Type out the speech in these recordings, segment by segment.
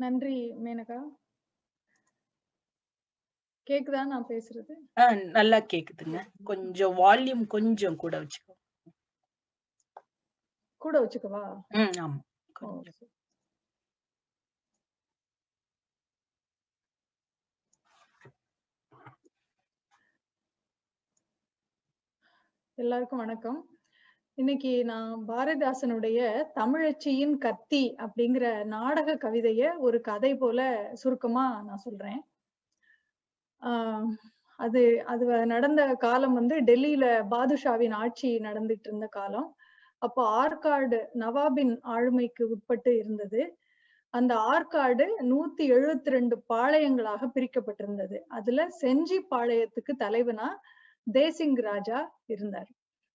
நன்றி மேனகா. கேக்குதா நான் பேசுறது? நல்லா கேக்குதுங்க. கொஞ்சம் வால்யூம் கொஞ்சம் கூட வச்சுக்கோ. கூட வச்சுக்கவா? ம். ஆமா. எல்லாருக்கும் வணக்கம். இன்னைக்கு நான் பாரதிதாசனுடைய தமிழச்சியின் கத்தி அப்படிங்கிற நாடக கவிதைய ஒரு கதை போல சுருக்கமா நான் சொல்றேன். அது அது நடந்த காலம் வந்து டெல்லியில பாதுஷாவின் ஆட்சி நடந்துட்டு இருந்த காலம். அப்போ ஆற்காடு நவாபின் ஆளுமைக்கு உட்பட்டு இருந்தது. அந்த ஆற்காடு 172 பாளையங்களாக பிரிக்கப்பட்டிருந்தது. அதுல செஞ்சி பாளையத்துக்கு தலைவனா தேசிங் ராஜா இருந்தார்.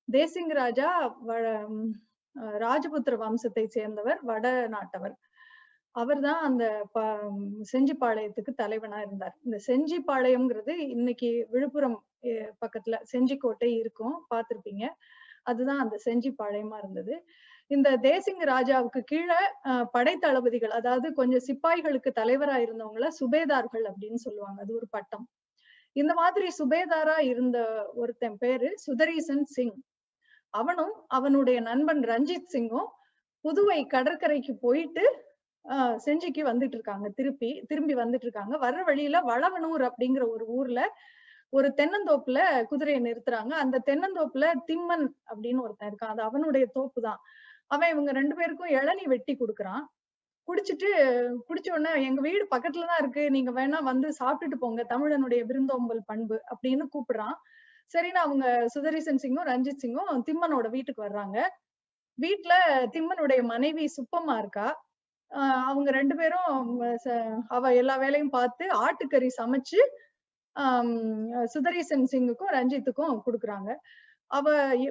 தேசிங் ராஜா வ ராஜபுத்திர வம்சத்தை சேர்ந்தவர், வட நாட்டவர். அவர்தான் அந்த ப தலைவனா இருந்தார். இந்த செஞ்சிப்பாளையம்ங்கிறது இன்னைக்கு விழுப்புரம் பக்கத்துல செஞ்சிக்கோட்டை இருக்கும். பார்த்திருப்பீங்க. அதுதான் அந்த செஞ்சிப்பாளையமா இருந்தது. இந்த தேசிங் ராஜாவுக்கு கீழே அ படைத்தளபதிகள் அதாவது கொஞ்சம் சிப்பாய்களுக்கு தலைவரா இருந்தவங்கள சுபேதார்கள் அப்படின்னு சொல்லுவாங்க. அது ஒரு பட்டம். இந்த மாதிரி சுபேதாரா இருந்த ஒருத்தன் பேரு சுதரீசன் சிங். அவனும் அவனுடைய நண்பன் ரஞ்சித் சிங்கும் புதுவை கடற்கரைக்கு போயிட்டு செஞ்சிக்கு வந்துட்டு இருக்காங்க திருப்பி திரும்பி வந்துட்டு இருக்காங்க. வர்ற வழியில வளவனூர் அப்படிங்கிற ஒரு ஊர்ல ஒரு தென்னந்தோப்புல குதிரையை நிறுத்துறாங்க. அந்த தென்னந்தோப்புல திம்மன் அப்படின்னு ஒருத்தன் இருக்கான். அது அவனுடைய தோப்பு தான். அவன் இவங்க ரெண்டு பேருக்கும் இளநீ வெட்டி கொடுக்குறான் குடிச்சிட்டு குடிச்ச உடனே எங்க வீடு பக்கத்துல தான் இருக்கு. நீங்க வேணா வந்து சாப்பிட்டுட்டு போங்க. தமிழனுடைய விருந்தோம்பல் பண்பு அப்படின்னு கூப்பிடுறான். சரின்னு அவங்க சுதரீசன் சிங்கும், ரஞ்சித் சிங்கும் திம்மனோட வீட்டுக்கு வர்றாங்க. வீட்டுல திம்மனுடைய மனைவி சுப்பம்மா இருக்கா. அவங்க ரெண்டு பேரும் அவ எல்லா வேலையும் பார்த்து ஆட்டுக்கறி சமைச்சு அம் சுதரீசன் சிங்குக்கும், ரஞ்சித்துக்கும் கொடுக்குறாங்க அவ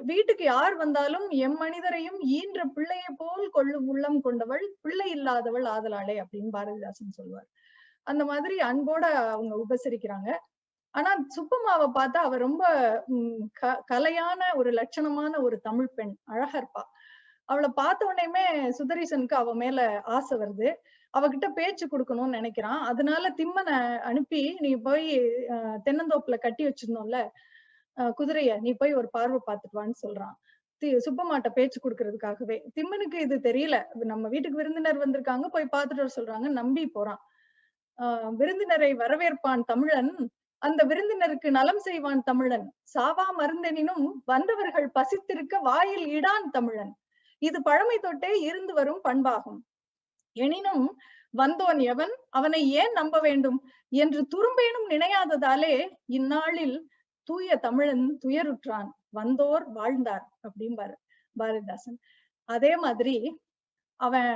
வீட்டுக்கு யார் வந்தாலும் எம் மனிதரையும் ஈன்ற பிள்ளையை போல் கொள்ளும் உள்ளம் கொண்டவள், பிள்ளை இல்லாதவள் ஆதலாளே அப்படின்னு பாரதிதாசன் சொல்லுவார். அந்த மாதிரி அன்போட அவங்க உபசரிக்கிறாங்க. ஆனா சுப்பம்மாவ பார்த்தா அவ ரொம்ப உம் க கலையான ஒரு லட்சணமான ஒரு தமிழ் பெண். அழகா இருப்பா. அவள பார்த்த உடனேயுமே சுதரீசனுக்கு அவ மேல ஆசை வருது. அவகிட்ட பேச்சு கொடுக்கணும்னு நினைக்கிறான். அதனால திம்மனை அனுப்பி நீ போய் தென்னந்தோப்புல கட்டி வச்சிருந்தோம்ல குதிரைய நீ போய் ஒரு பார்வை பார்த்துட்டு வான்னு சொல்றான். தி சுப்பமாட்ட பேச்சு கொடுக்கறதுக்காகவே திம்மனுக்கு இது தெரியல. நம்ம வீட்டுக்கு விருந்தினர் வந்திருக்காங்க. போய் பார்த்துட்டு வர சொல்றாங்க. நம்பி போறான். ஆஹ் விருந்தினரை வரவேற்பான் தமிழன். அந்த விருந்தினருக்கு நலம் செய்வான் தமிழன். சாவா மருந்தெனினும் வந்தவர்கள் பசித்திருக்க வாயில் இடான் தமிழன். இது பழமை தொட்டே இருந்து வரும் பண்பாகும். எனினும் வந்தோன் எவன் அவனை ஏன் நம்ப வேண்டும் என்று துரும்பேனும் நினையாததாலே இந்நாளில் தூய தமிழன் துயருற்றான். வந்தோர் வாழ்ந்தார் அப்படிம்பாரு பாரதிதாசன். அதே மாதிரி அவன்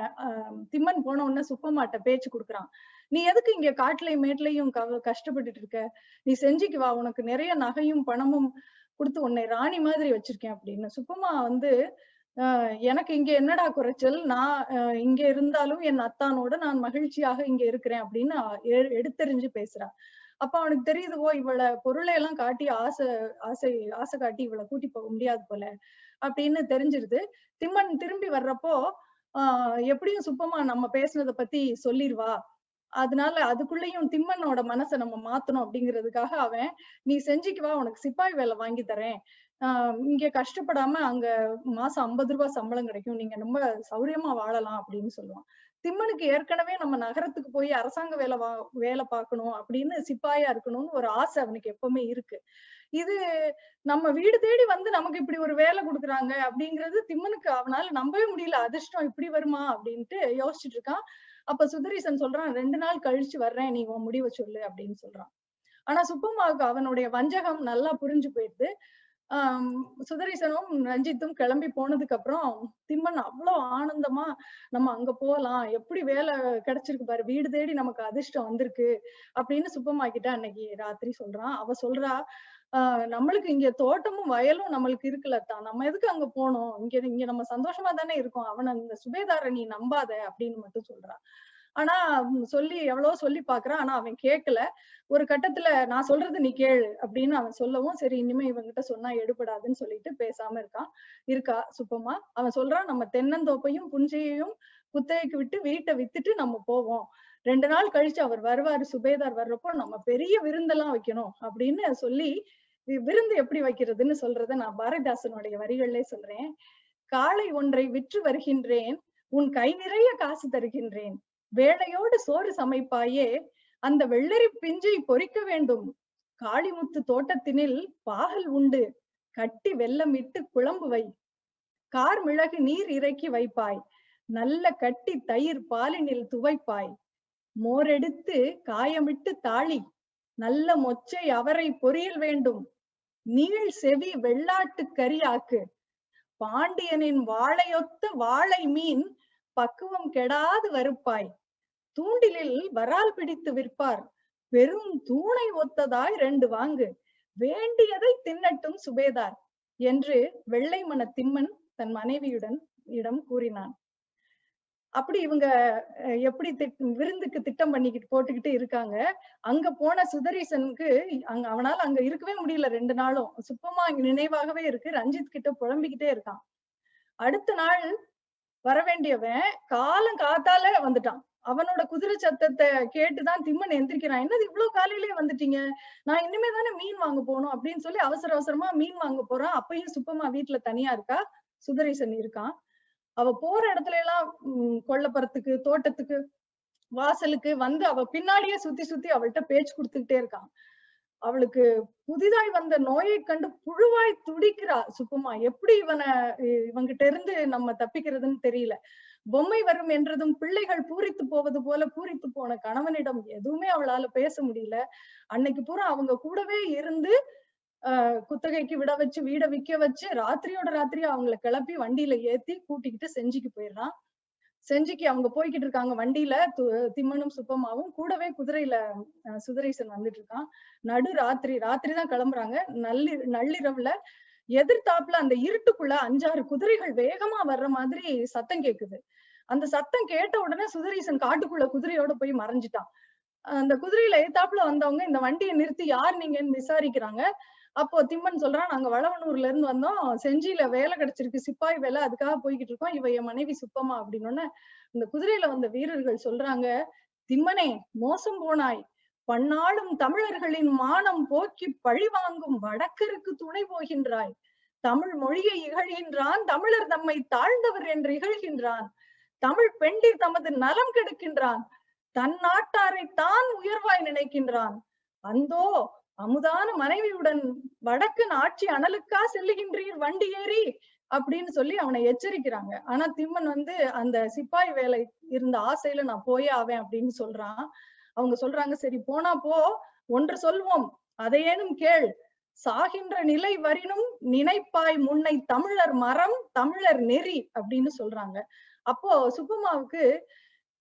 திம்மன் போன உடனே சுப்பமாட்ட பேச்சு கொடுக்குறான் நீ எதுக்கு இங்க காட்டுலயும் மேட்லையும் கஷ்டப்பட்டுட்டு இருக்க? நீ செஞ்சுக்கு வா. உனக்கு நிறைய நகையும், பணமும் குடுத்து உன்னை ராணி மாதிரி வச்சிருக்கேன் அப்படின்னு. சுப்பமா வந்து எனக்கு இங்க என்னடா குறைச்சல்? நான் இங்க இருந்தாலும் என் அத்தானோட நான் மகிழ்ச்சியாக இங்க இருக்கிறேன் அப்படின்னு எ எடுத்தெறிஞ்சு பேசுறா. அப்ப அவனுக்கு தெரியுது ஓ இவள பொருளை எல்லாம் காட்டி ஆசை ஆசை ஆசை காட்டி இவளை கூட்டி போக முடியாது போல அப்படின்னு தெரிஞ்சிருது. திம்மன் திரும்பி வர்றப்போ ஆஹ் எப்படியும் சுப்பமா நம்ம பேசுனதை பத்தி சொல்லிடுவா அதனால அதுக்குள்ளயும் திம்மனோட மனசை நம்ம மாத்தணும் அப்படிங்கிறதுக்காக அவன் நீ செஞ்சுக்குவா உனக்கு சிப்பாய் வேலை வாங்கி தரேன். ஆஹ் இங்க கஷ்டப்படாம அங்க மாசம் ஐம்பது ரூபாய் சம்பளம் கிடைக்கும். நீங்க ரொம்ப சௌரியமா வாழலாம் அப்படின்னு சொல்லுவான். திம்மனுக்கு ஏற்கனவே நம்ம நகரத்துக்கு போய் அரசாங்க வேலை வா வேலை பார்க்கணும் அப்படின்னு சிப்பாயா இருக்கணும்னு ஒரு ஆசை அவனுக்கு எப்பவுமே இருக்கு. இது நம்ம வீடு தேடி வந்து நமக்கு இப்படி ஒரு வேலை கொடுக்குறாங்க அப்படிங்கிறது திம்மனுக்கு அவனால நம்பவே முடியல. அதிர்ஷ்டம் இப்படி வருமா அப்படின்ட்டு யோசிச்சுட்டு இருக்கான். அப்ப சுதரிசன் சொல்றான் ரெண்டு நாள் கழிச்சு வர்றேன். நீ உன் முடிவை சொல்லு அப்படின்னு சொல்றான். ஆனா சுப்பம்மாவுக்கு அவனுடைய வஞ்சகம் நல்லா புரிஞ்சு போயிடுது. ஆஹ் சுதரீசனும், ரஞ்சித்தும் கிளம்பி போனதுக்கு அப்புறம் திம்மன் அவ்வளவு ஆனந்தமா நம்ம அங்க போலாம். எப்படி வேலை கிடைச்சிருக்கு பாரு. வீடு தேடி நமக்கு அதிர்ஷ்டம் வந்திருக்கு அப்படின்னு சுப்பம்மா கிட்ட அன்னைக்கு ராத்திரி சொல்றான். அவ சொல்றா, ஆஹ் நம்மளுக்கு இங்க தோட்டமும், வயலும் நம்மளுக்கு இருக்குல்ல நம்ம எதுக்கு அங்க போனோம் இங்க இங்க நம்ம சந்தோஷமா தானே இருக்கோம். அவனை இந்த சுபேதார நீ நம்பாத அப்படின்னு மட்டும் சொல்றான் ஆனா சொல்லி எவ்வளவோ சொல்லி பாக்குறான் ஆனா அவன் கேட்கல. ஒரு கட்டத்துல நான் சொல்றது நீ கேளு அப்படின்னு அவன் சொல்லவும், சரி இனிமே இவங்கிட்ட சொன்னா எடுபடாதுன்னு சொல்லிட்டு பேசாம இருக்கான். இருக்கா சுப்பமா அவன் சொல்றான் நம்ம தென்னந்தோப்பையும், புஞ்சையையும் குத்தகைக்கு விட்டு வீட்டை வித்துட்டு நம்ம போவோம் ரெண்டு நாள் கழிச்சு அவர் வருவாரு சுபேதார் வர்றப்போ நம்ம பெரிய விருந்தெல்லாம் வைக்கணும் அப்படின்னு சொல்லி விருந்து எப்படி வைக்கிறதுன்னு சொல்றத நான் பாரதிதாசனுடைய வரிகளிலே சொல்றேன். காளை ஒன்றை விற்று வருகின்றேன் உன் கை நிறைய காசு தருகின்றேன். வேளையோடு சோறு சமைப்பாயே அந்த வெள்ளரி பிஞ்சை பொறிக்க வேண்டும். காளிமுத்து தோட்டத்தினில் பாகல் உண்டு கட்டி வெள்ளம் இட்டு குழம்பு வை. கார் மிளகு நீர் இறக்கி வைப்பாய் நல்ல கட்டி தயிர் பாலினில் துவைப்பாய். மோரெடுத்து காயமிட்டு தாளி நல்ல மொச்சை அவரை பொரியல் வேண்டும். நீள் செவி வெள்ளாட்டு கரியாக்கு. பாண்டியனின் வாழையொத்த வாழை மீன் பக்குவம் கெடாது வருப்பாய் தூண்டிலில் வரால் பிடித்து விற்பார். பெரும் தூணை ஒத்ததாய் ரெண்டு வாங்கு. வேண்டியதை தின்னட்டும் சுபேதார் என்று வெள்ளை மன திம்மன் தன் மனைவியுடன் இடம் கூறினான். அப்படி இவங்க எப்படி திட்- விருந்துக்கு திட்டம் பண்ணிக்கிட்டு போட்டுக்கிட்டு இருக்காங்க. அங்க போன சுதரீசனுக்கு அங்க அவனால அங்க இருக்கவே முடியல ரெண்டு நாளும். சுப்பமா நினைவாகவே இருக்கு. ரஞ்சித் கிட்ட புலம்பிக்கிட்டே இருக்கான். அடுத்த நாள் வர வேண்டியவன் காலம் காத்தால வந்துட்டான். அவனோட குதிரை சத்தத்தை கேட்டுதான் திம்மன் எந்திரிக்கிறான். என்னது இவ்வளவு காலையிலேயே வந்துட்டீங்க? நான் இனிமே தானே மீன் வாங்க போகணும் அப்படின்னு சொல்லி அவசர அவசரமா மீன் வாங்க போறான். அப்பயும் சுப்பமா வீட்டுல தனியா இருக்கா? சுதரீசன் இருக்கான். அவ போற இடத்துல எல்லாம் உம் கொல்லப்புறத்துக்கு தோட்டத்துக்கு வாசலுக்கு வந்து அவ பின்னாடியே சுத்தி சுத்தி அவள்கிட்ட பேச்சு கொடுத்துக்கிட்டே இருக்கான் அவளுக்கு புதிதாய் வந்த நோயை கண்டு புழுவாய் துடிக்கிறா சுப்பமா. எப்படி இவனை இவங்கிட்ட இருந்து நம்ம தப்பிக்கிறதுன்னு தெரியல. பொம்மை வரும் என்றதும் பிள்ளைகள் பூரித்து போவது போல பூரித்து போன கணவனிடம் எதுவுமே அவளால பேச முடியல. அன்னைக்கு பூரா அவங்க கூடவே இருந்து குத்தகைக்கு விட வச்சு வீட விக்க வச்சு ராத்திரியோட ராத்திரியா அவங்கள கிளப்பி வண்டியில ஏத்தி கூட்டிக்கிட்டு செஞ்சிக்கு போயிடுறான். செஞ்சிக்கு அவங்க போய்கிட்டு இருக்காங்க வண்டியில து- திம்மனும் சுப்பமாவும் கூடவே குதிரையில சுதரேசன் சுதரீசன் வந்துட்டு இருக்கான். நடு ராத்திரி ராத்திரி தான் கிளம்புறாங்க. நல்லி நள்ளிரவுல எதிர்த்தாப்புல அந்த இருட்டுக்குள்ள அஞ்சாறு குதிரைகள் வேகமா வர்ற மாதிரி சத்தம் கேக்குது. அந்த சத்தம் கேட்ட உடனே சுதரீசன் காட்டுக்குள்ள குதிரையோட போய் மறைஞ்சிட்டான். அந்த குதிரையில எதிர்த்தாப்புல வந்தவங்க இந்த வண்டியை நிறுத்தி யார் நீங்கன்னு விசாரிக்கிறாங்க. அப்போ திம்மன் சொல்றான் நாங்க வளவனூர்ல இருந்து வந்தோம். செஞ்சியில வேலை கிடைச்சிருக்கு. சிப்பாய் வேலை அதுக்காக போய்கிட்டு இருக்கோம். இவ என் மனைவி சுப்பமா அப்படின்னு இந்த குதிரையில வந்த வீரர்கள் சொல்றாங்க திம்மனே மோசம் போனாய். பன்னாளும் தமிழர்களின் மானம் போக்கி பழி வாங்கும் வடக்கருக்கு துணை போகின்றாய். தமிழ் மொழியை இகழ்கின்றான். தமிழர் தம்மை தாழ்ந்தவர் என்று இகழ்கின்றான். தமிழ் பெண்டிர் தமது நலம் கெடுக்கின்றான். தன் நாட்டாரை தான் உயர்வாய் நினைக்கின்றான். அந்தோ அமுதான மனைவியுடன் வடக்கு ஆட்சி அனலுக்கா செல்லுகின்றீர் வண்டி ஏறி அப்படின்னு சொல்லி அவனை எச்சரிக்கிறாங்க. ஆனா திம்மன் வந்து அந்த சிப்பாய் வேலை இருந்த ஆசையில நான் போயே ஆவேன் அப்படின்னு சொல்றான். அவங்க சொல்றாங்க சரி போனா போ ஒன்று சொல்வோம் அதையேனும் கேள். சாகின்ற நிலை வரினும் நினைப்பாய் முன்னை தமிழர் மரம் தமிழர் நெறி அப்படின்னு சொல்றாங்க. அப்போ சுப்புமாவுக்கு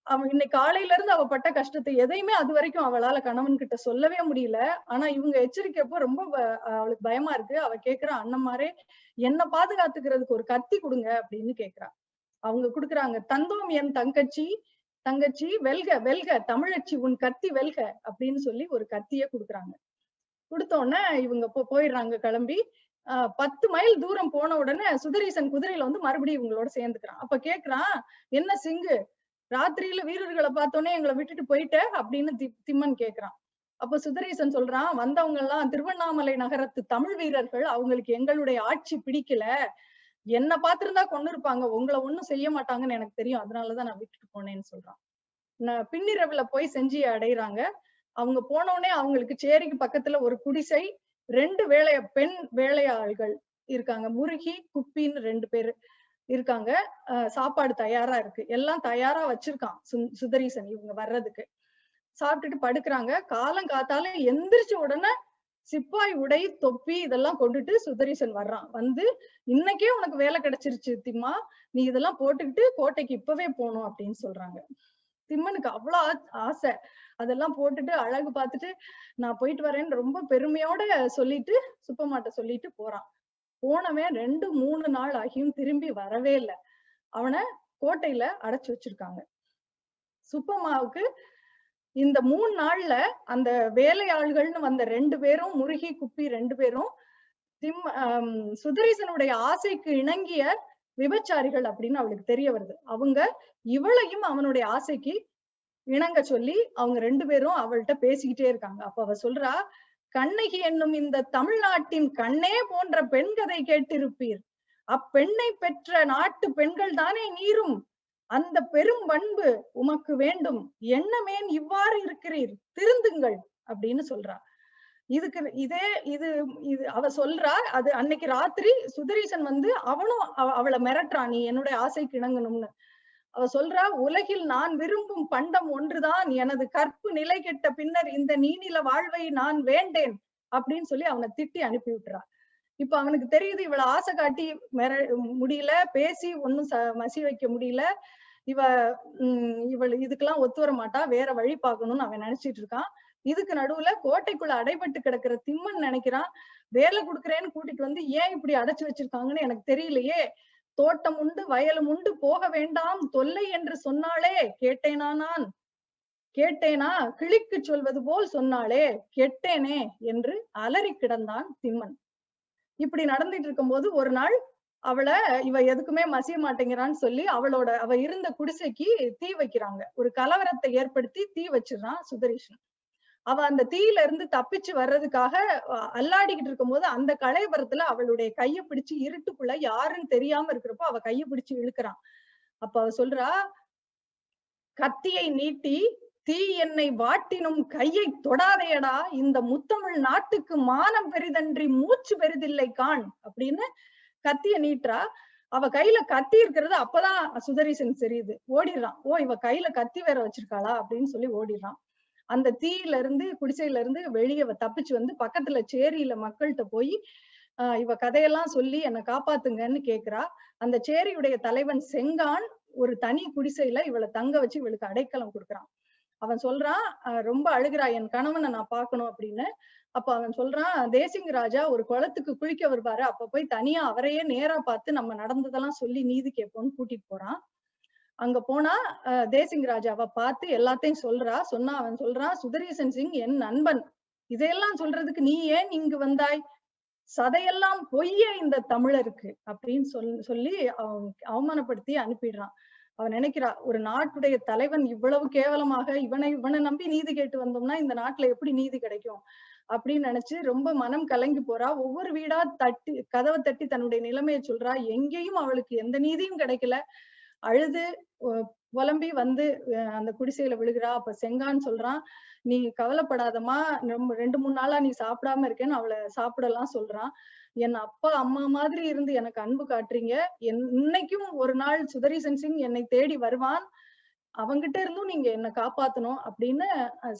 அவன் இன்னைக்கு காலையில இருந்து அவ பட்ட கஷ்டத்தை எதையுமே அது வரைக்கும் அவளால கணவன் கிட்ட சொல்லவே முடியல. ஆனா இவங்க எச்சரிக்கைப்போ ரொம்ப அவளுக்கு பயமா இருக்கு. அவ கேக்குறா அண்ணம்மாரே என்ன பாதுகாத்துக்கிறதுக்கு ஒரு கத்தி கொடுங்க அப்படின்னு கேக்குறா. அவங்க குடுக்குறாங்க தந்தோம் என் தங்கச்சி தங்கச்சி வெல்க வெல்க தமிழச்சி உன் கத்தி வெல்க அப்படின்னு சொல்லி ஒரு கத்திய குடுக்குறாங்க. கொடுத்தோடனே இவங்க போ போயிடுறாங்க கிளம்பி. ஆஹ் பத்து மைல் தூரம் போன உடனே சுதரீசன் குதிரையில வந்து மறுபடியும் இவங்களோட சேர்ந்துக்கிறான். அப்ப கேக்குறான் என்ன சிங்கு? ராத்திரியில வீரர்களை பார்த்தோன்னே எங்களை விட்டுட்டு போயிட்ட அப்படின்னு தி- திம்மன் கேக்குறான். அப்ப சுதரீசன் சொல்றான் வந்தவங்க எல்லாம் திருவண்ணாமலை நகரத்து தமிழ் வீரர்கள் அவங்களுக்கு எங்களுடைய ஆட்சி பிடிக்கல. என்ன பார்த்திருந்தா கொண்டு இருப்பாங்க. உங்களை ஒண்ணும் செய்ய மாட்டாங்கன்னு எனக்கு தெரியும். அதனாலதான் நான் விட்டுட்டு போனேன்னு சொல்றான். நான் பின்னிரவுல போய் செஞ்சு அடையிறாங்க. அவங்க போன உடனே அவங்களுக்கு சேரிக்கு பக்கத்துல ஒரு குடிசை ரெண்டு வேலைய பெண் வேலையாள்கள் இருக்காங்க. முருகி குப்பின்னு ரெண்டு பேரு. இருக்காங்க. சாப்பாடு தயாரா இருக்கு. எல்லாம் தயாரா வச்சிருக்கான் சுந் சுதரீசன் இவங்க வர்றதுக்கு. சாப்பிட்டுட்டு படுக்கிறாங்க. காலம் காத்தால எந்திரிச்ச உடனே சிப்பாய் உடை தொப்பி இதெல்லாம் கொண்டுட்டு சுதரீசன் வர்றான். வந்து இன்னைக்கே உனக்கு வேலை கிடைச்சிருச்சு திம்மா. நீ இதெல்லாம் போட்டுக்கிட்டு கோட்டைக்கு இப்பவே போகணும் அப்படின்னு சொல்றாங்க. திம்மனுக்கு அவ்வளவு ஆசை. அதெல்லாம் போட்டுட்டு அழகு பார்த்துட்டு நான் போயிட்டு வரேன்னு ரொம்ப பெருமையோட சொல்லிட்டு சுப்பமாட்ட சொல்லிட்டு போறான். போனவன் ரெண்டு மூணு நாள் ஆகியும் திரும்பி வரவே இல்லை. அவனை கோட்டையில அடைச்சு வச்சிருக்காங்க. சுப்பம்மாவுக்கு இந்த மூணு நாள்ல அந்த வேலையாள்கள்னு வந்த ரெண்டு பேரும் முருகி குப்பி ரெண்டு பேரும் திம் சுதரீசனுடைய ஆசைக்கு இணங்கிய விபச்சாரிகள் அப்படின்னு அவளுக்கு தெரிய வருது. அவங்க இவளையும் அவனுடைய ஆசைக்கு இணங்க சொல்லி அவங்க ரெண்டு பேரும் அவள்கிட்ட பேசிக்கிட்டே இருக்காங்க. அப்ப அவ சொல்றா கண்ணகி என்னும் இந்த தமிழ்நாட்டின் கண்ணே போன்ற பெண் கதை கேட்டிருப்பீர். அப்பெண்ணை பெற்ற நாட்டு பெண்கள் தானே நீரும். அந்த பெரும் பண்பு உமக்கு வேண்டும். என்னமேன் இவ்வாறு இருக்கிறீர். திருந்துங்கள் அப்படின்னு சொல்றா. இதுக்கு இதே இது இது அவ சொல்றா அது அன்னைக்கு ராத்திரி சுதரீசன் வந்து அவனும் அவ- அவளை மிரட்டுறான் நீ என்னுடைய ஆசை கிணங்கணும்னு அவ சொல்றா உலகில் நான் விரும்பும் பண்டம் ஒன்றுதான். எனது கற்பு நிலை கெட்ட பின்னர் இந்த நீநில வாழ்வை நான் வேண்டேன். அப்படின்னு சொல்லி அவனை திட்டி அனுப்பி விட்டுறா இப்ப அவனுக்கு தெரியுது இவளை ஆசை காட்டி மிர முடியல பேசி ஒன்னும் ச மசி வைக்க முடியல. இவ உம் இவள் இதுக்கெல்லாம் ஒத்து வர மாட்டா. வேற வழி பார்க்கணும்னு அவன் நினைச்சிட்டு இருக்கான். இதுக்கு நடுவுல கோட்டைக்குள்ள அடைபட்டு கிடக்குற திம்மன் நினைக்கிறான். வேலை கொடுக்குறேன்னு கூட்டிட்டு வந்து ஏன் இப்படி அடைச்சு வச்சிருக்காங்கன்னு எனக்கு தெரியலையே. தோட்டம் உண்டு வயலும் உண்டு போக வேண்டாம் தொல்லை என்று சொன்னாளே கேட்டேனா நான்? கேட்டேனா? கிளிக்கு சொல்வது போல் சொன்னாளே கெட்டேனே என்று அலறி கிடந்தான் திம்மன். இப்படி நடந்துட்டு இருக்கும்போது ஒரு நாள் அவளை இவ எதுக்குமே மசிய மாட்டேங்கிறான்னு சொல்லி அவளோட அவ இருந்த குடிசைக்கு தீ வைக்கிறாங்க. ஒரு கலவரத்தை ஏற்படுத்தி தீ வச்சிடறான் சுதரீஷன். அவ அந்த தீயில இருந்து தப்பிச்சு வர்றதுக்காக அல்லாடிக்கிட்டு அல்லாடிக்கிட்டு இருக்கும்போது அந்த களைவரத்துல அவளுடைய கைய பிடிச்சு இருட்டுக்குள்ள யாருன்னு தெரியாம இருக்கிறப்போ அவ கைய பிடிச்சு இழுக்கிறான் அப்ப அவ சொல்றா கத்தியை நீட்டி தீ என்னை வாட்டினும் கையை தொடாதேடா இந்த முத்தமிழ் நாட்டுக்கு மானம் பெரிதன்றி மூச்சு பெரிதில்லை கான் அப்படின்னு கத்திய நீட்டுறா. அவ கையில கத்தி இருக்கிறது அப்பதான் சுதரீசன் தெரியுது ஓடிடுறான். ஓ இவ கையில கத்தி வேற வச்சிருக்காளா? அப்படின்னு சொல்லி ஓடிடுறான். அந்த தீயில இருந்து குடிசையில இருந்து வெளியே தப்பிச்சு வந்து பக்கத்துல சேரியில மக்கள்கிட்ட போய் ஆஹ் இவ கதையெல்லாம் சொல்லி என்னை காப்பாத்துங்கன்னு கேக்குறா. அந்த சேரியுடைய தலைவன் செங்கான் ஒரு தனி குடிசையில இவளை தங்க வச்சு இவளுக்கு அடைக்கலம் கொடுக்குறான். அவன் சொல்றான் ரொம்ப அழுகிறா என் கணவனை நான் பார்க்கணும் அப்படின்னு. அப்ப அவன் சொல்றான் தேசிங்க ராஜா ஒரு குளத்துக்கு குளிக்க வருவாரு. அப்ப போய் தனியா அவரையே நேரா பார்த்து நம்ம நடந்ததெல்லாம் சொல்லி நீதி கேட்போம்னு கூட்டிட்டு போறான். அங்க போனா தேசிங் ராஜாவை பார்த்து எல்லாத்தையும் சொல்றா. சொன்னா அவன் சொல்றான் சுதரீசன் சிங் என் நண்பன். இதையெல்லாம் சொல்றதுக்கு நீ ஏன் இங்கு வந்தாய்? சதையெல்லாம் பொய்ய இந்த தமிழருக்கு. அப்படின்னு சொல் சொல்லி அவன் அவமானப்படுத்தி அனுப்பிடுறான். அவன் நினைக்கிறா ஒரு நாட்டுடைய தலைவன் இவ்வளவு கேவலமாக இவனை இவனை நம்பி நீதி கேட்டு வந்தோம்னா இந்த நாட்டுல எப்படி நீதி கிடைக்கும்? அப்படின்னு நினைச்சு ரொம்ப மனம் கலங்கி போறா. ஒவ்வொரு வீடா தட்டி கதவை தட்டி தன்னுடைய நிலைமையை சொல்றா. எங்கேயும் அவளுக்கு எந்த நீதியும் கிடைக்கல. அழுது புலம்பி வந்து அந்த குடிசையில விழுகிறா. அப்ப செங்கான் சொல்றான். நீ கவலைப்படாதமா ரொம்ப ரெண்டு மூணு நாளா நீ சாப்பிடாம இருக்கேன்னு அவளை சாப்பிடலாம் சொல்றான். என் அப்பா அம்மா மாதிரி இருந்து எனக்கு அன்பு காட்டுறீங்க. என் இன்னைக்கும் ஒரு நாள் சுதரீசன் சிங் என்னை தேடி வருவான். அவங்கிட்ட இருந்தும் நீங்க என்ன காப்பாத்தணும் அப்படின்னு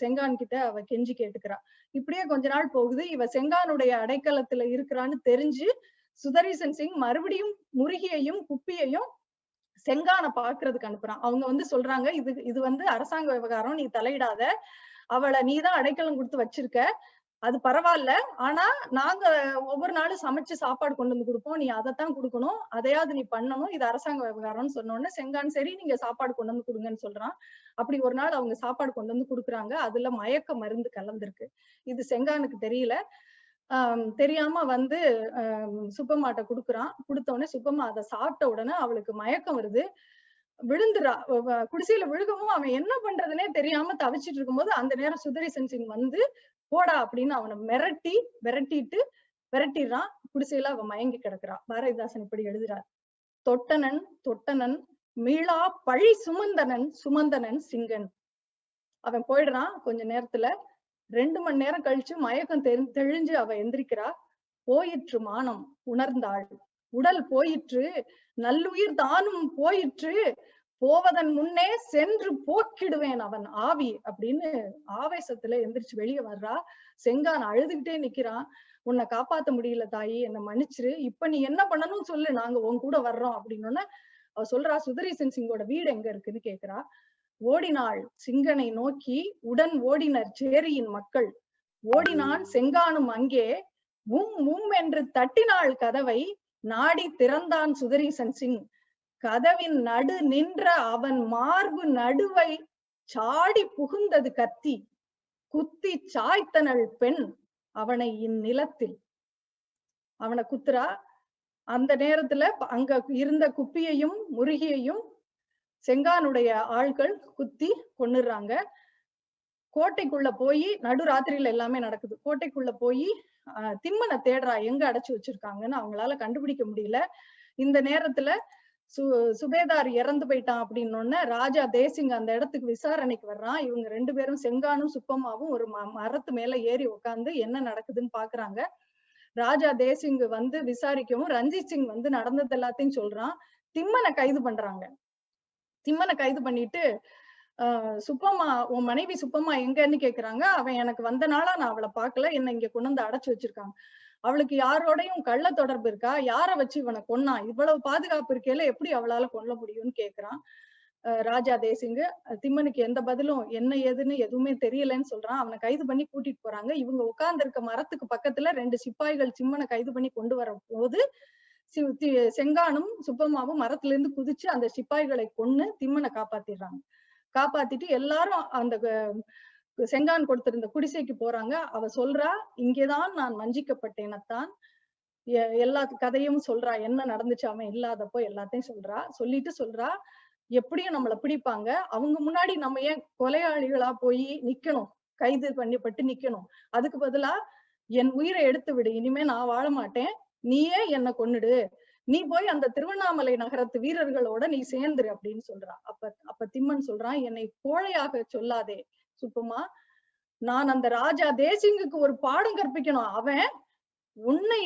செங்கான் கிட்ட அவ கெஞ்சி கேட்டுக்கிறா. இப்படியே கொஞ்ச நாள் போகுது. இவ செங்கானுடைய அடைக்கலத்துல இருக்கிறான்னு தெரிஞ்சு சுதரீசன் சிங் மறுபடியும் முருகியையும் குப்பியையும் செங்கானை பாக்குறதுக்கு அனுப்புறான். அவங்க வந்து சொல்றாங்க இது இது வந்து அரசாங்க விவகாரம் நீ தலையிடாத. அவளை நீதான் அடைக்கலம் கொடுத்து வச்சிருக்க. அது பரவாயில்ல. ஆனா நாங்க ஒவ்வொரு நாளும் சமைச்சு சாப்பாடு கொண்டு வந்து கொடுப்போம். நீ அதைத்தான் கொடுக்கணும். அதையாவது நீ பண்ணணும். இது அரசாங்க விவகாரம்னு சொன்னோடனே செங்கான் சரி நீங்க சாப்பாடு கொண்டு வந்து கொடுங்கன்னு சொல்றான். அப்படி ஒரு நாள் அவங்க சாப்பாடு கொண்டு வந்து கொடுக்குறாங்க. அதுல மயக்க மருந்து கலந்திருக்கு. இது செங்கானுக்கு தெரியல. தெரியாம வந்து ஆஹ் சுப்பம்மாட்ட குடுக்குறான். கொடுத்த உடனே சுப்பம்மா அதை சாப்பிட்ட உடனே அவளுக்கு மயக்கம் வருது. விழுந்துரா குடிசையில விழுகவும் அவன் என்ன பண்றதுனே தெரியாம தவிச்சிட்டு இருக்கும்போது அந்த நேரம் சுதரிசன் சிங் வந்து போடா அப்படின்னு அவனை மிரட்டி விரட்டிட்டு விரட்டிடுறான். குடிசையில அவன் மயங்கி கிடக்குறான் பாரதிதாசன் இப்படி எழுதுறார். தொட்டனன் தொட்டனன் மீளா பழி சுமந்தனன் சுமந்தனன் சிங்கன். அவன் போயிடுறான் கொஞ்ச நேரத்துல. ரெண்டு மணி நேரம் கழிச்சு மயக்கம் தெரி தெளிஞ்சு அவ எந்திரிக்கிறா. போயிற்று மானம் உணர்ந்தாள். உடல் போயிற்று. நல்லுயிர் தானும் போயிற்று. போவதன் முன்னே சென்று போக்கிடுவேன் அவன் ஆவி அப்படின்னு ஆவேசத்துல எந்திரிச்சு வெளியே வர்றா. செங்கான் அழுதுகிட்டே நிக்கிறான். உன்னை காப்பாத்த முடியல தாயி. என்னை மன்னிச்சிரு. இப்ப நீ என்ன பண்ணணும் சொல்லு. நாங்க உன் கூட வர்றோம் அப்படின்னு அவ சொல்றா. சுதரீசன் சிங்கோட வீடு எங்க இருக்குன்னு கேக்குறா. ஓடினாள் சிங்கனை நோக்கி உடன் ஓடினர் சேரியின் மக்கள். ஓடினான் செங்கானும் அங்கே. உம் உம் என்று தட்டினாள் கதவை. நாடி திறந்தான் சுதரீசன் சிங். கதவின் நடு நின்ற அவன் மார்பு நடுவை சாடி புகுந்தது கத்தி. குத்தி சாய்த்தனள் பெண் அவனை இந்நிலத்தில். அவனை குத்துறா? அந்த நேரத்துல அங்க இருந்த குப்பியையும் முருகியையும் செங்கானுடைய ஆள்கள் குத்தி கொன்னுடுறாங்க கோட்டைக்குள்ள போய் நடுராத்திரியில எல்லாமே நடக்குது. கோட்டைக்குள்ள போய் திம்மனை தேடுறா எங்க அடைச்சு வச்சிருக்காங்கன்னு அவங்களால கண்டுபிடிக்க முடியல. இந்த நேரத்துல சு சுபேதார் இறந்து போயிட்டான் அப்படின்னு ராஜா தேசிங் அந்த இடத்துக்கு விசாரணைக்கு வர்றான். இவங்க ரெண்டு பேரும் செங்கானும் சுப்பமாவும் ஒரு ம மரத்து மேல ஏறி உட்காந்து என்ன நடக்குதுன்னு பாக்குறாங்க. ராஜா தேசிங் வந்து விசாரிக்கவும் ரஞ்சித் சிங் வந்து நடந்தது எல்லாத்தையும் சொல்றான். திம்மனை கைது பண்றாங்க. திம்மனை கைது பண்ணிட்டு ஆஹ் சுப்பம்மா உன் மனைவி சுப்பம்மா எங்கன்னு கேக்குறாங்க. அவன் எனக்கு வந்த நாளா நான் அவளை பாக்கல. என்ன இங்க கொண்டு வந்து அடைச்சு வச்சிருக்காங்க. அவளுக்கு யாரோடையும் கள்ள தொடர்பு இருக்கா? யார வச்சு இவனை கொன்னான் இவ்வளவு பாதுகாப்பு இருக்கையில எப்படி அவளால கொல்ல முடியும்னு கேக்குறான். ராஜா தேசிங்கு. திம்மனுக்கு எந்த பதிலும் என்ன ஏதுன்னு எதுவுமே தெரியலன்னு சொல்றான். அவனை கைது பண்ணி கூட்டிட்டு போறாங்க. இவங்க உட்கார்ந்து இருக்க மரத்துக்கு பக்கத்துல ரெண்டு சிப்பாய்கள் சிம்மனை கைது பண்ணி கொண்டு வர போது செங்கானும் சுப்பம்மாவும் மரத்துல இருந்து குதிச்சு அந்த சிப்பாய்களை கொன்னு திம்மனை காப்பாத்திடுறாங்க. காப்பாத்திட்டு எல்லாரும் அந்த க- செங்கான் கொடுத்திருந்த குடிசைக்கு போறாங்க. அவ சொல்றா இங்கேதான் நான் வஞ்சிக்கப்பட்டேனத்தான். எ- எல்லா கதையும் சொல்றா. என்ன நடந்துச்சு அவன் இல்லாதப்போ எல்லாத்தையும் சொல்றா. சொல்லிட்டு சொல்றா எப்படியும் நம்மள பிடிப்பாங்க. அவங்க முன்னாடி நம்ம ஏன் கொலையாளிகளா போய் நிக்கணும்? கைது பண்ணப்பட்டு நிக்கணும்? அதுக்கு பதிலா என் உயிரை எடுத்து விடு. இனிமே நான் வாழ மாட்டேன். நீயே என்னை கொன்னுடு. நீ போய் அந்த திருவண்ணாமலை நகரத்து வீரர்களோட நீ சேர்ந்துரு அப்படின்னு சொல்றான் அப்ப அப்ப திம்மன் சொல்றான் என்னை கோழையாக சொல்லாதே சுப்பமா. நான் அந்த ராஜா தேசிங்குக்கு ஒரு பாடம் கற்பிக்கணும். அவன் உன்னை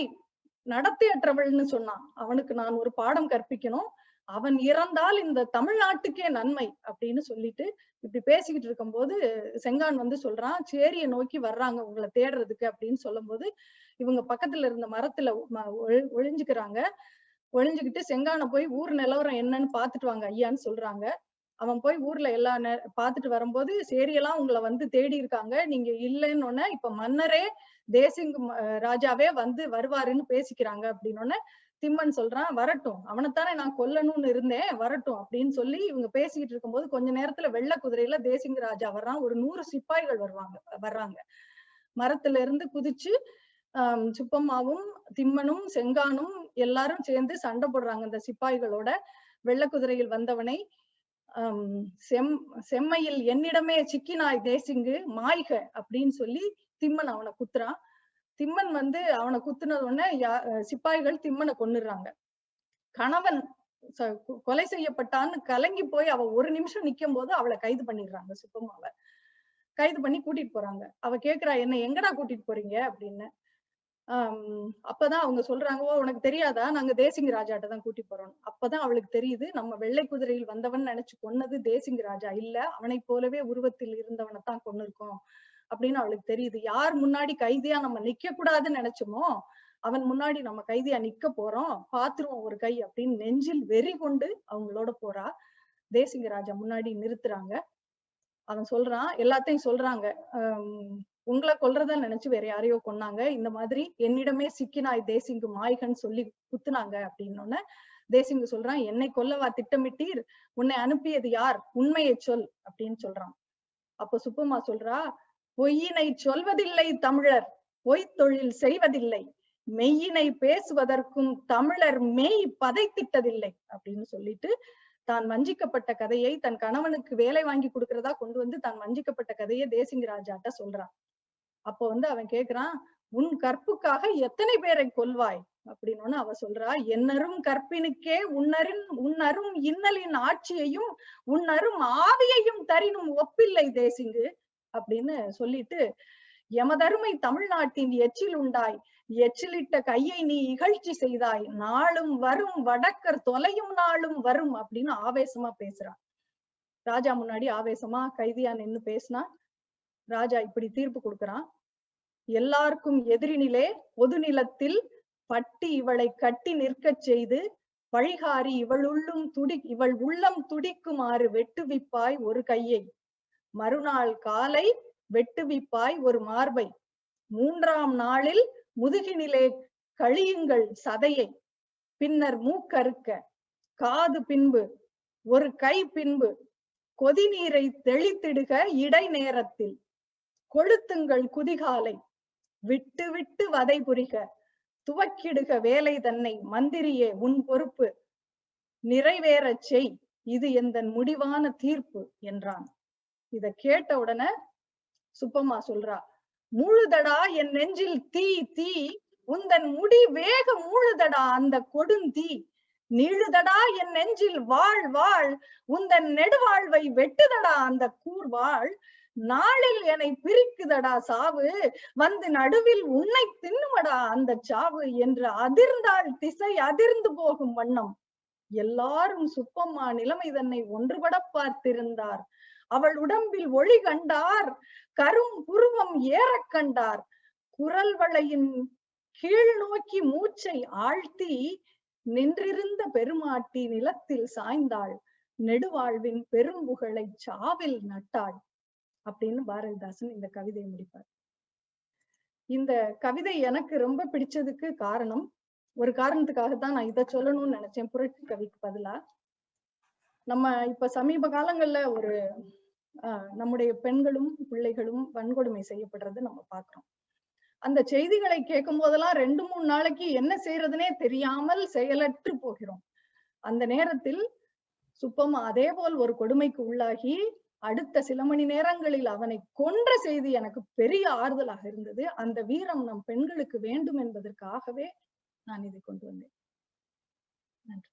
நடத்தையற்றவள்னு சொன்னான். அவனுக்கு நான் ஒரு பாடம் கற்பிக்கணும். அவன் இறந்தால் இந்த தமிழ்நாட்டுக்கே நன்மை அப்படின்னு சொல்லிட்டு இப்படி பேசிக்கிட்டு இருக்கும்போது செங்கான் வந்து சொல்றான் சேரியை நோக்கி வர்றாங்க உங்களை தேடுறதுக்கு அப்படின்னு சொல்லும்போது இவங்க பக்கத்துல இருந்த மரத்துல ஒழிஞ்சுக்கிறாங்க. ஒழிஞ்சுக்கிட்டு செங்கானை போய் ஊர் நிலவரம் என்னன்னு பாத்துட்டு வாங்க ஐயான்னு சொல்றாங்க. அவன் போய் ஊர்ல எல்லா நே- பாத்துட்டு வரும்போது சேரியெல்லாம் உங்களை வந்து தேடி இருக்காங்க. நீங்க இல்லைன்னு உடனே இப்ப மன்னரே தேசிங் ம- ராஜாவே வந்து வருவாருன்னு பேசிக்கிறாங்க அப்படின்னு திம்மன் சொல்றான் வரட்டும். அவனைத்தானே நான் கொல்லணும்னு இருந்தேன். வரட்டும். அப்படின்னு சொல்லி இவங்க பேசிக்கிட்டு இருக்கும்போது கொஞ்ச நேரத்துல வெள்ள குதிரையில தேசிங்க ராஜா வர்றான். ஒரு நூறு சிப்பாய்கள் வருவாங்க வர்றாங்க. மரத்துல இருந்து குதிச்சு ஆஹ் சுப்பம்மாவும் திம்மனும் செங்கானும் எல்லாரும் சேர்ந்து சண்டை போடுறாங்க இந்த சிப்பாய்களோட. வெள்ள குதிரையில் வந்தவனை செம் செம்மையில் என்னிடமே சிக்கினாய் தேசிங்கு மாய்க அப்படின்னு சொல்லி திம்மன் அவனை குத்துறான். திம்மன் வந்து அவனை குத்துனது உடனே சிப்பாய்கள் திம்மனை கொன்னுடுறாங்க. கணவன் கொலை செய்யப்பட்டான்னு கலங்கி போய் அவ ஒரு நிமிஷம் நிக்கும் போது அவளை கைது பண்ணிடுறாங்க சுப்பம்மாவை. கைது பண்ணி கூட்டிட்டு போறாங்க. அவ கேக்குறா என்ன எங்கடா கூட்டிட்டு போறீங்க? அப்படின்னு. ஆஹ் அப்பதான் அவங்க சொல்றாங்க ஓ உனக்கு தெரியாதா? நாங்க தேசிங்க ராஜாட்ட தான் கூட்டி போறோம். அப்பதான் அவளுக்கு தெரியுது நம்ம வெள்ளை குதிரையில் வந்தவன் நினைச்சு கொன்னது தேசிங்க ராஜா இல்ல. அவனை போலவே உருவத்தில் இருந்தவனை தான் கொன்னிருக்கோம். அப்படின்னு அவளுக்கு தெரியுது. யார் முன்னாடி கைதியா நம்ம நிக்க கூடாதுன்னு நினைச்சோமோ அவன் முன்னாடி நம்ம கைதியா நிக்க போறோம். பாத்துருவோம் ஒரு கை அப்படின்னு நெஞ்சில் வெறி கொண்டு அவங்களோட போறா. தேசிங்க ராஜா முன்னாடி நிறுத்துறாங்க. அவன் சொல்றான் எல்லாத்தையும் சொல்றாங்க. ஆஹ் உங்களை கொல்றதா நினைச்சு வேற யாரையோ கொன்னாங்க. இந்த மாதிரி என்னிடமே சிக்கினாய் தேசிங்கு மாய்கன்னு சொல்லி குத்துனாங்க அப்படின்னோடனே தேசிங்கு சொல்றான் என்னை கொல்லவா? திட்டமிட்டீர். உன்னை அனுப்பியது யார்? உண்மையை சொல் அப்படின்னு சொல்றான். அப்ப சுப்பம்மா சொல்றா பொய்யினை சொல்வதில்லை தமிழர் பொய்த் தொழில் செய்வதில்லை. மெய்யினை பேசுவதற்கும் தமிழர் மெய் பதைத்திட்டதில்லை அப்படின்னு சொல்லிட்டு தான் வஞ்சிக்கப்பட்ட கதையை தன் கணவனுக்கு வேலை வாங்கி கொடுக்கறதா கொண்டு வந்து தான் வஞ்சிக்கப்பட்ட கதையை தேசிங் ராஜாட்ட சொல்றான். அப்போ வந்து அவன் கேக்குறான் உன் கற்புக்காக எத்தனை பேரை கொல்வாய்? அப்படின்னு அவ சொல்றா என்னரும் கற்பினுக்கே உன்னரின் உன்னரும் இன்னலின் ஆட்சியையும் உன்னரும் ஆவியையும் தரினும் ஒப்பில்லை தேசிங்கு. அப்படின்னு சொல்லிட்டு எமதருமை தமிழ்நாட்டின் எச்சில் உண்டாய் எச்சிலிட்ட கையை நீ இகழ்ச்சி செய்தாய் நாளும் வரும் வடக்கர் தொலையும் நாளும் வரும் அப்படின்னு ஆவேசமா பேசுறான். ராஜா முன்னாடி ஆவேசமா கைதியா நின்னு பேசினா ராஜா இப்படி தீர்ப்பு கொடுக்கறான். எல்லாருக்கும் எதிரினிலே பொது நிலத்தில் பட்டி இவளை கட்டி நிற்கச் செய்து வழிகாரி இவளுள்ளும் துடி இவள் உள்ளம் துடிக்குமாறு வெட்டுவிப்பாய் ஒரு கையை. மறுநாள் காலை வெட்டுவிப்பாய் ஒரு மார்பை. மூன்றாம் நாளில் முதுகினிலே கழியுங்கள் சதையை. பின்னர் மூக்கறுக்க. காது பின்பு. ஒரு கை பின்பு. கொதிநீரை தெளித்திடுக இடை நேரத்தில். கொளுத்துங்கள் குதிகாலை. விட்டு விட்டு வதை புரிக. துவக்கிடுக வேலை தன்னை. மந்திரியே உன் பொறுப்பு. நிறைவேறச் செய். இது எந்தன் முடிவான தீர்ப்பு என்றான். இத கேட்ட உடனே சுப்பம்மா சொல்றா முழுதடா என் நெஞ்சில் தீ தீ உந்தன் முடி வேக மூழுதடா அந்த கொடுந்தீ நீழுதடா என் நெஞ்சில் வாழ் வாழ் உந்தன் நெடுவாழ்வை வெட்டுதடா அந்த கூர்வாள் நாளில் என்னை பிரிக்குதடா சாவு வந்து நடுவில் உன்னை தின்னுமடா அந்த சாவு என்று அதிர்ந்தாள் திசை அதிர்ந்து போகும் வண்ணம். எல்லாரும் சுப்பம்மா நிலைமை தன்னை ஒன்றுபட பார்த்திருந்தார். அவள் உடம்பில் ஒளி கண்டார் கரும் புருவம் ஏறக் கண்டார். குரல் வளையின் கீழ் நோக்கி மூச்சை ஆழ்த்தி நின்றிருந்த பெருமாட்டி நிலத்தில் சாய்ந்தாள். நெடுவாழ்வின் பெரும்புகழை சாவில் நட்டாள். அப்படின்னு பாரதிதாசன் இந்த கவிதையை முடிப்பார். இந்த கவிதை எனக்கு ரொம்ப பிடிச்சதுக்கு காரணம் ஒரு காரணத்துக்காகத்தான் நான் இதை சொல்லணும்னு நினைச்சேன். புரட்சி கவிக்கு பதிலா நம்ம இப்ப சமீப காலங்கள்ல ஒரு நம்முடைய பெண்களும் பிள்ளைகளும் வன்கொடுமை செய்யப்படுறது நம்ம பாக்குறோம். அந்த செய்திகளை கேட்கும் போதெல்லாம் ரெண்டு மூணு நாளைக்கு என்ன செய்யறதுனே தெரியாமல் செயலற்று போகிறோம். அந்த நேரத்தில் சுப்பம்மா அதே போல் ஒரு கொடுமைக்கு உள்ளாகி அடுத்த சில மணி நேரங்களில் அவனை கொன்ற செய்தி எனக்கு பெரிய ஆறுதலாக இருந்தது. அந்த வீரம் நம் பெண்களுக்கு வேண்டும் என்பதற்காகவே நான் இதை கொண்டு வந்தேன். நன்றி.